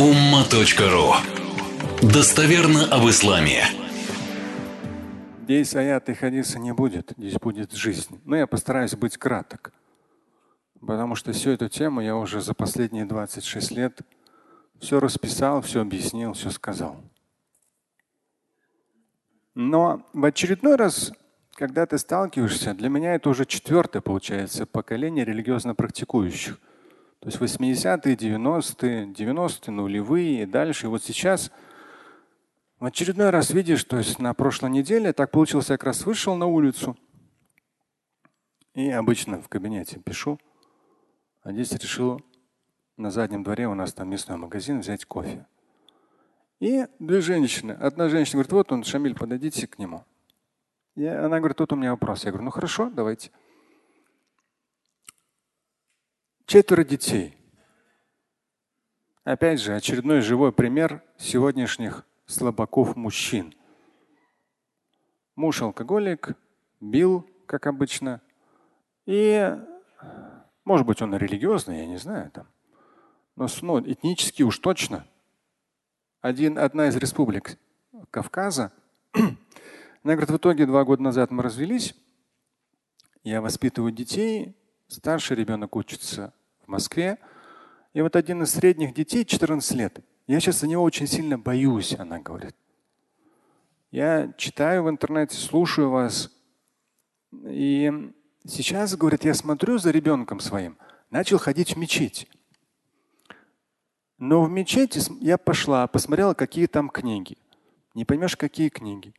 umma.ru Достоверно об исламе. Здесь аят и хадиса не будет, здесь будет жизнь. Но я постараюсь быть краток. Потому что всю эту тему я уже за последние 26 лет все расписал, все объяснил, все сказал. Но в очередной раз, когда ты сталкиваешься, для меня это уже четвертое, получается, поколение религиозно практикующих. То есть 80-е, 90-е, 90-е, нулевые и дальше. И вот сейчас в очередной раз видишь, то есть на прошлой неделе так получилось, я как раз вышел на улицу и обычно в кабинете пишу, а здесь решил на заднем дворе у нас там мясной магазин взять кофе. И две женщины. Одна женщина говорит, вот он, Шамиль, подойдите к нему. И она говорит, тут у меня вопрос. Я говорю, ну хорошо, давайте. Четверо детей. Опять же, очередной живой пример сегодняшних слабаков мужчин. Муж алкоголик, бил, как обычно. И, может быть, он религиозный, я не знаю там. Но ну, этнически уж точно. Один, одна из республик Кавказа. Она говорит, в итоге два года назад мы развелись. Я воспитываю детей. Старший ребенок учится Москве. И вот один из средних детей, 14 лет, я сейчас за него очень сильно боюсь, она говорит. Я читаю в интернете, слушаю вас. И сейчас, говорит, я смотрю за ребенком своим, начал ходить в мечеть. Но в мечети я пошла, посмотрела, какие там книги. Не поймешь, какие книги.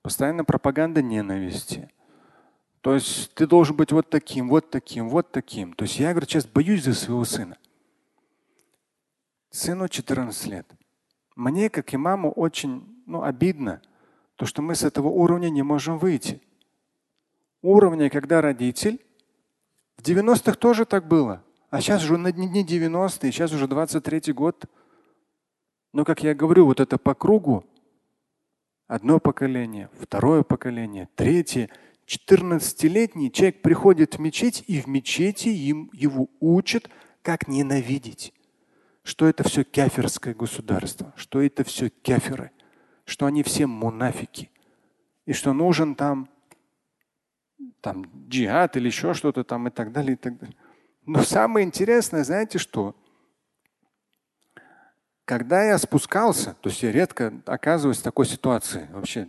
Постоянно пропаганда ненависти. То есть ты должен быть вот таким, вот таким, вот таким. То есть я, говорю, сейчас боюсь за своего сына. Сыну 14 лет. Мне, как и маму, очень ну, обидно, то, что мы с этого уровня не можем выйти. Уровня, когда родитель, в 90-х тоже так было. А сейчас уже не 90-е, сейчас уже 23-й год. Но, как я говорю, вот это по кругу. Одно поколение, второе поколение, третье – 14-летний человек приходит в мечеть, и в мечети им, его учат, как ненавидеть. Что это все кафирское государство, что это все кафиры, что они все мунафики. И что нужен там, там джихад или еще что-то там и так далее, и так далее. Но самое интересное, знаете что? Когда я спускался, то есть я редко оказываюсь в такой ситуации, вообще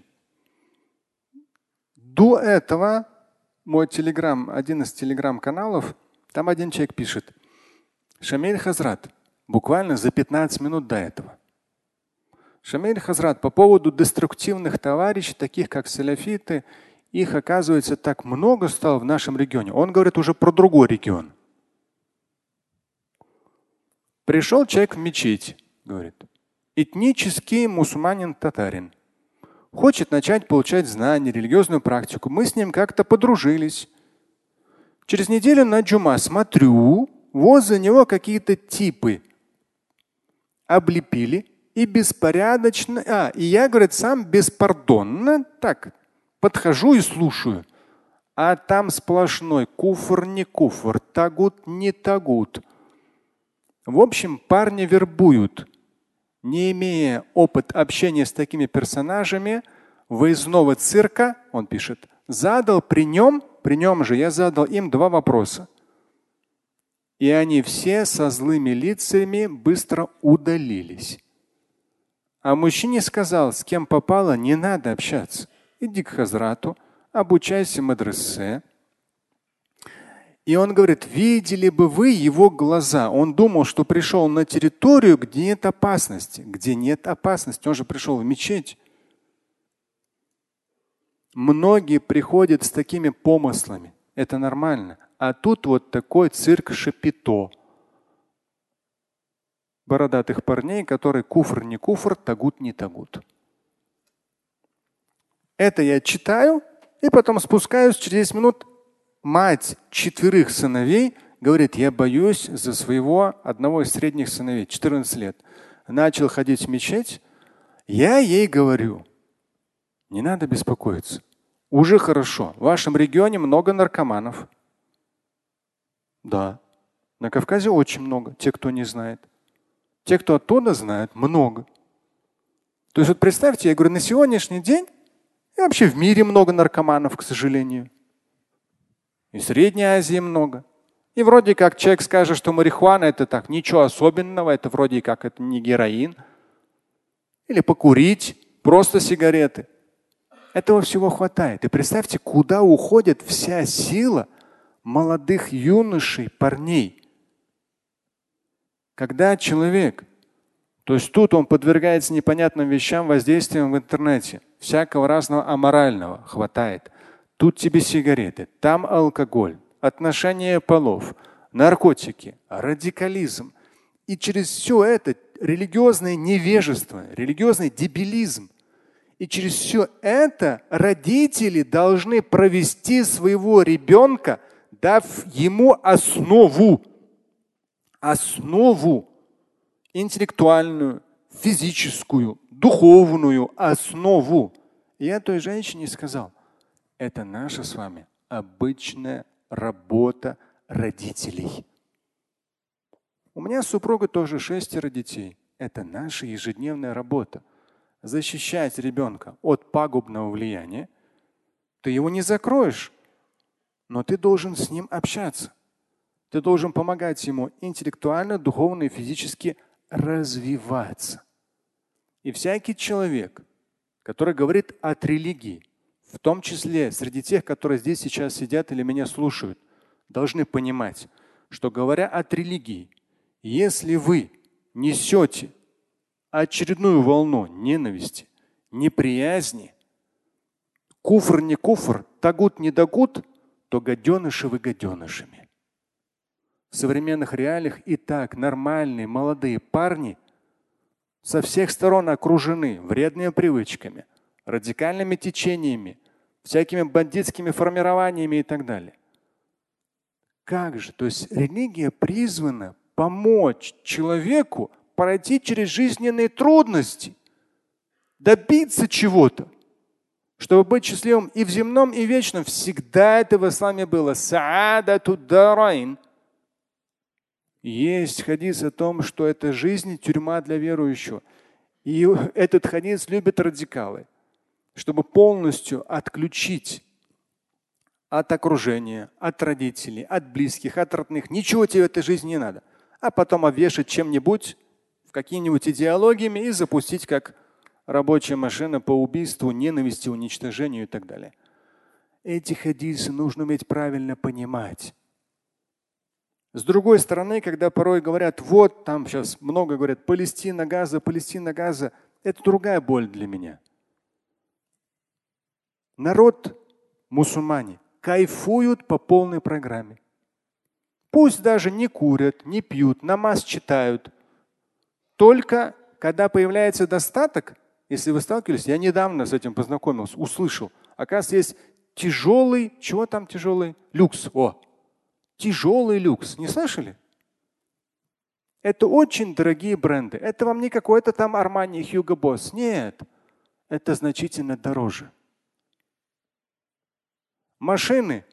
до этого мой телеграм, один из телеграм-каналов, там один человек пишет, Шамиль Хазрат, буквально за 15 минут до этого. Шамиль Хазрат, по поводу деструктивных товарищей, таких как саляфиты, их, оказывается, так много стало в нашем регионе. Он говорит уже про другой регион. Пришел человек в мечеть, говорит, этнический мусульманин-татарин хочет начать получать знания, религиозную практику. Мы с ним как-то подружились. Через неделю на джума смотрю, возле него какие-то типы облепили и беспорядочно. А, и я, говорит, сам беспардонно так подхожу и слушаю. А там сплошной куфр не куфр, тагут не тагут. В общем, парни вербуют не имея опыт общения с такими персонажами, выездного цирка, он пишет, задал при нем, при нем же я задал им два вопроса. И они все со злыми лицами быстро удалились. А мужчине сказал, с кем попало, не надо общаться. Иди к Хазрату, обучайся мадресе, и он говорит, видели бы вы его глаза. Он думал, что пришел на территорию, где нет опасности. Где нет опасности. Он же пришел в мечеть. Многие приходят с такими помыслами. Это нормально. А тут вот такой цирк шапито. Бородатых парней, которые куфр не куфр, тагут не тагут. Это я читаю, и потом спускаюсь через 10 минут мать четверых сыновей говорит, я боюсь за своего одного из средних сыновей, 14 лет. Начал ходить в мечеть. Я ей говорю, не надо беспокоиться. Уже хорошо. В вашем регионе много наркоманов. Да. На Кавказе очень много, те, кто не знает. Те, кто оттуда знают, много. То есть вот представьте, я говорю, на сегодняшний день и вообще в мире много наркоманов, к сожалению. И Средней Азии много. И вроде как человек скажет, что марихуана это так, ничего особенного, это вроде как это не героин. Или покурить, просто сигареты. Этого всего хватает. И представьте, куда уходит вся сила молодых юношей, парней. Когда человек, то есть тут он подвергается непонятным вещам, воздействием в интернете, всякого разного аморального хватает. Тут тебе сигареты, там алкоголь, отношения полов, наркотики, радикализм. И через все это религиозное невежество, религиозный дебилизм. И через все это родители должны провести своего ребенка, дав ему основу, основу интеллектуальную, физическую, духовную основу. Я той женщине сказал, это наша с вами обычная работа родителей. У меня супруга тоже шестеро детей. Это наша ежедневная работа. Защищать ребенка от пагубного влияния. Ты его не закроешь, но ты должен с ним общаться. Ты должен помогать ему интеллектуально, духовно и физически развиваться. И всякий человек, который говорит от религии, в том числе среди тех, которые здесь сейчас сидят или меня слушают, должны понимать, что говоря от религии, если вы несете очередную волну ненависти, неприязни, куфр не куфр, тагут не дагут, то гаденыши вы гаденышами. В современных реалиях и так нормальные молодые парни со всех сторон окружены вредными привычками – радикальными течениями, всякими бандитскими формированиями и так далее. Как же? То есть религия призвана помочь человеку пройти через жизненные трудности, добиться чего-то, чтобы быть счастливым и в земном, и в вечном. Всегда это в исламе было. Есть хадис о том, что это жизнь тюрьма для верующего. И этот хадис любят радикалы чтобы полностью отключить от окружения, от родителей, от близких, от родных. Ничего тебе в этой жизни не надо. А потом обвешать чем-нибудь, в какими-нибудь идеологиями и запустить как рабочая машина по убийству, ненависти, уничтожению и так далее. Эти хадисы нужно уметь правильно понимать. С другой стороны, когда порой говорят, вот там сейчас много говорят, Палестина, Газа, Палестина, Газа, это другая боль для меня народ, мусульмане, кайфуют по полной программе. Пусть даже не курят, не пьют, намаз читают. Только когда появляется достаток, если вы сталкивались, я недавно с этим познакомился, услышал, оказывается, есть тяжелый, чего там тяжелый? Люкс. О, тяжелый люкс. Не слышали? Это очень дорогие бренды. Это вам не какой-то там Armani Hugo Boss. Нет, это значительно дороже. Машины.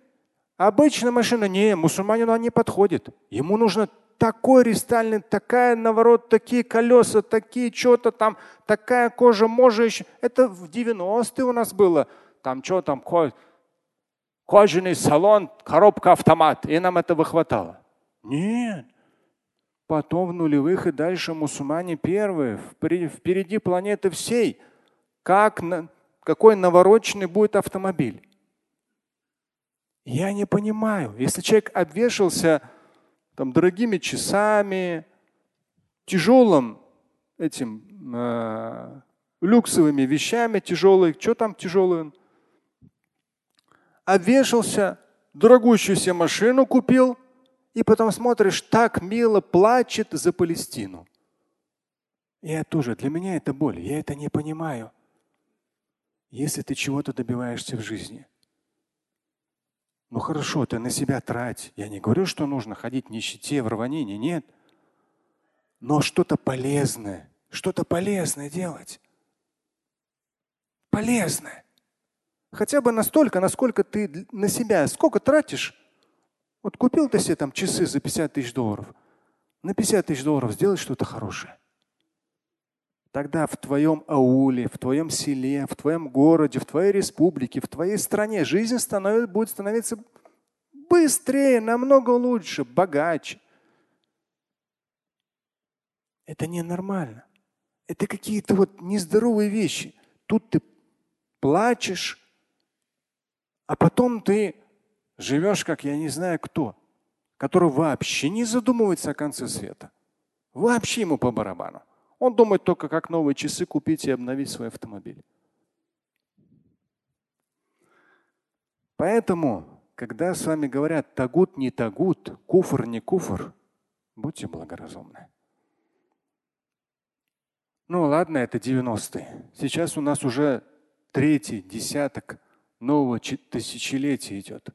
Обычная машина, не, мусульманину она не подходит. Ему нужно такой рестайлинг, такая наворот, такие колеса, такие что-то там, такая кожа, может Это в 90-е у нас было. Там что там, кожаный салон, коробка автомат. И нам этого хватало. Нет. Потом в нулевых и дальше мусульмане первые, впереди планеты всей. Как, какой навороченный будет автомобиль? Я не понимаю, если человек обвешался там, дорогими часами, тяжелым этим э, люксовыми вещами, тяжелый, что там тяжелый? Обвешался, дорогущую себе машину купил, и потом смотришь, так мило плачет за Палестину. Я тоже, для меня это боль, я это не понимаю. Если ты чего-то добиваешься в жизни – ну хорошо, ты на себя трать. Я не говорю, что нужно ходить в нищете, в рванении, нет. Но что-то полезное, что-то полезное делать. Полезное. Хотя бы настолько, насколько ты на себя, сколько тратишь. Вот купил ты себе там часы за 50 тысяч долларов. На 50 тысяч долларов сделай что-то хорошее. Тогда в твоем ауле, в твоем селе, в твоем городе, в твоей республике, в твоей стране жизнь становится, будет становиться быстрее, намного лучше, богаче. Это ненормально. Это какие-то вот нездоровые вещи. Тут ты плачешь, а потом ты живешь, как я не знаю кто, который вообще не задумывается о конце света. Вообще ему по барабану. Он думает только, как новые часы купить и обновить свой автомобиль. Поэтому, когда с вами говорят тагут не тагут, куфр не куфр, будьте благоразумны. Ну ладно, это 90-е. Сейчас у нас уже третий десяток нового тысячелетия идет.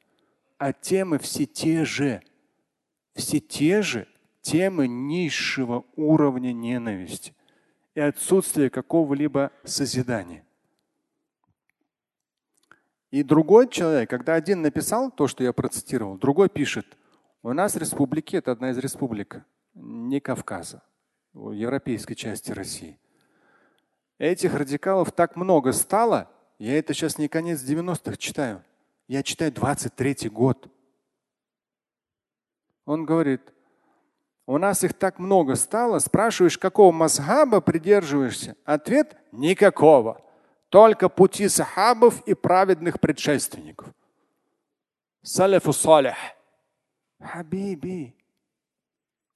А темы все те же. Все те же темы низшего уровня ненависти и отсутствия какого-либо созидания. И другой человек, когда один написал то, что я процитировал, другой пишет, у нас республики, это одна из республик, не Кавказа, европейской части России. Этих радикалов так много стало, я это сейчас не конец 90-х читаю, я читаю 23-й год. Он говорит, у нас их так много стало, спрашиваешь, какого мазхаба придерживаешься? Ответ – никакого. Только пути сахабов и праведных предшественников. Салифу салих. Хабиби.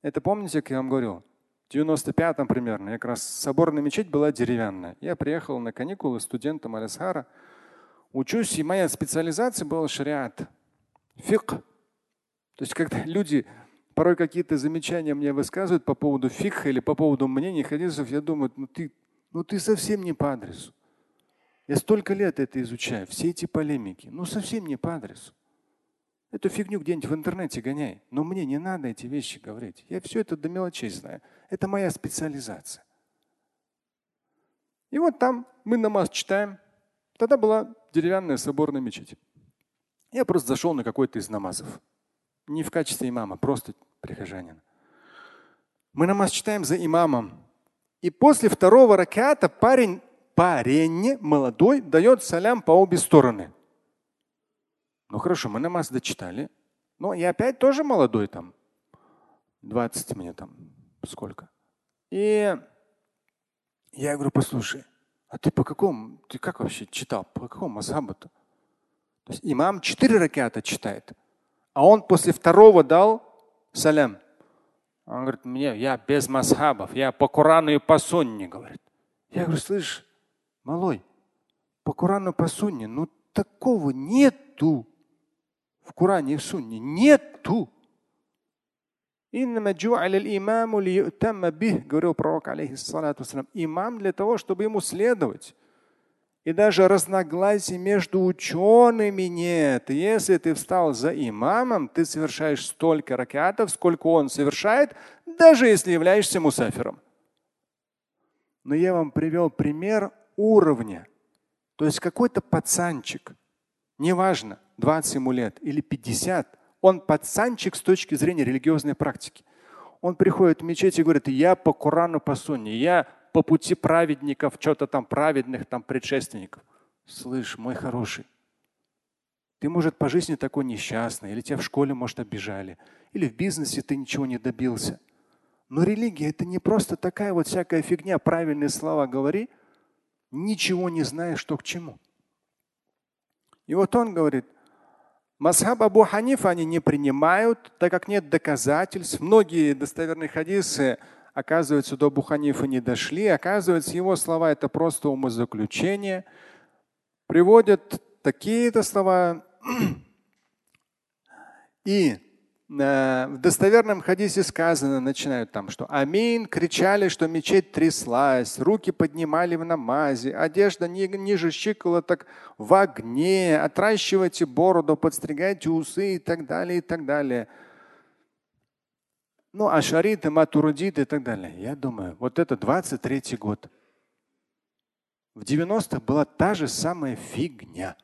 Это помните, как я вам говорил? В 95-м примерно, как раз соборная мечеть была деревянная. Я приехал на каникулы студентом Алисхара. Учусь, и моя специализация была шариат. Фик. То есть, когда люди порой какие-то замечания мне высказывают по поводу фикха или по поводу мнений хадисов, я думаю, ну ты, ну ты совсем не по адресу. Я столько лет это изучаю, все эти полемики, ну совсем не по адресу. Эту фигню где-нибудь в интернете гоняй. Но мне не надо эти вещи говорить. Я все это до мелочей знаю. Это моя специализация. И вот там мы намаз читаем. Тогда была деревянная соборная мечеть. Я просто зашел на какой-то из намазов. Не в качестве имама, просто прихожанин. Мы намаз читаем за имамом. И после второго раката парень, парень молодой дает салям по обе стороны. Ну хорошо, мы намаз дочитали. Но я опять тоже молодой там. 20 мне там сколько. И я говорю, послушай, а ты по какому, ты как вообще читал? По какому мазхабу-то? То есть имам четыре ракета читает, а он после второго дал салям. Он говорит, мне, я без масхабов, я по Корану и по Сунне, говорит. Я говорю, слышь, малой, по Корану и по Сунне, ну такого нету в Коране и в Сунне. Нету. говорил пророк, алейхиссалату имам для того, чтобы ему следовать. И даже разногласий между учеными нет. Если ты встал за имамом, ты совершаешь столько ракатов, сколько он совершает, даже если являешься мусафиром. Но я вам привел пример уровня. То есть какой-то пацанчик, неважно, 20 ему лет или 50, он пацанчик с точки зрения религиозной практики. Он приходит в мечеть и говорит, я по Корану, по Сунне, я по пути праведников, что-то там праведных там предшественников. Слышь, мой хороший, ты, может, по жизни такой несчастный, или тебя в школе, может, обижали, или в бизнесе ты ничего не добился. Но религия это не просто такая вот всякая фигня, правильные слова говори, ничего не зная, что к чему. И вот он говорит, Масхаб Абу Ханифа они не принимают, так как нет доказательств. Многие достоверные хадисы Оказывается, до Буханифа не дошли. Оказывается, его слова это просто умозаключение. Приводят такие-то слова. И э, в достоверном хадисе сказано, начинают там, что амин, кричали, что мечеть тряслась, руки поднимали в намазе, одежда ни, ниже щиколоток в огне, отращивайте бороду, подстригайте усы и так далее, и так далее. Ну, ашариты, матурудиты и так далее. Я думаю, вот это 23 год. В 90-х была та же самая фигня.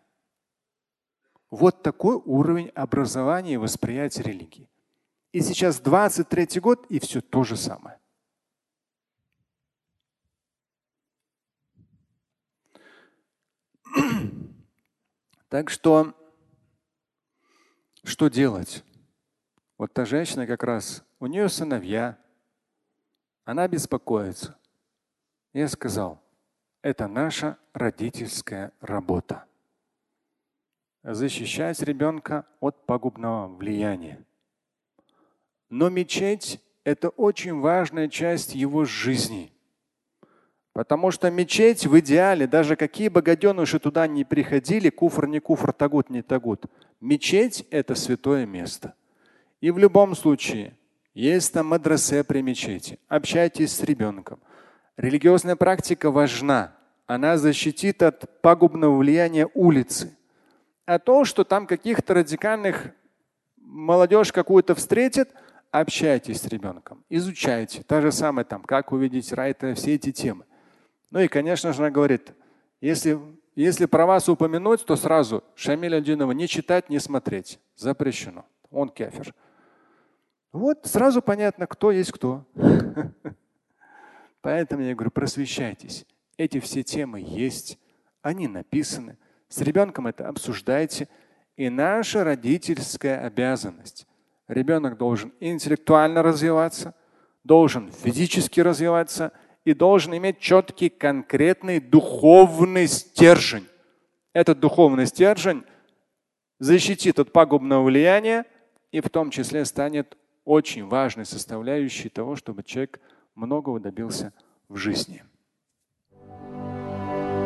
Вот такой уровень образования и восприятия религии. И сейчас 23 год, и все то же самое. Так что, что делать? Вот та женщина как раз, у нее сыновья, она беспокоится. Я сказал, это наша родительская работа. Защищать ребенка от пагубного влияния. Но мечеть – это очень важная часть его жизни. Потому что мечеть в идеале, даже какие бы гаденыши туда не приходили, куфр не куфр, тагут не тагут, мечеть – это святое место. И в любом случае, есть там мадрасе при мечети, общайтесь с ребенком. Религиозная практика важна, она защитит от пагубного влияния улицы. А то, что там каких-то радикальных молодежь какую-то встретит, общайтесь с ребенком, изучайте. Та же самая там, как увидеть рай, это все эти темы. Ну и, конечно же, она говорит, если, если про вас упомянуть, то сразу Шамиль Адинова не читать, не смотреть. Запрещено. Он кефир. Вот сразу понятно, кто есть кто. Поэтому я говорю, просвещайтесь. Эти все темы есть, они написаны. С ребенком это обсуждайте. И наша родительская обязанность. Ребенок должен интеллектуально развиваться, должен физически развиваться – и должен иметь четкий, конкретный духовный стержень. Этот духовный стержень защитит от пагубного влияния и в том числе станет очень важной составляющей того, чтобы человек многого добился в жизни.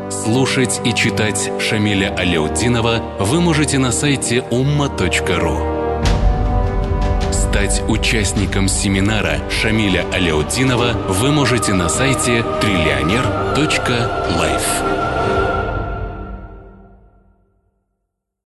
Слушать и читать Шамиля Аляутдинова вы можете на сайте umma.ru. Стать участником семинара Шамиля Аляутдинова вы можете на сайте триллионер.life.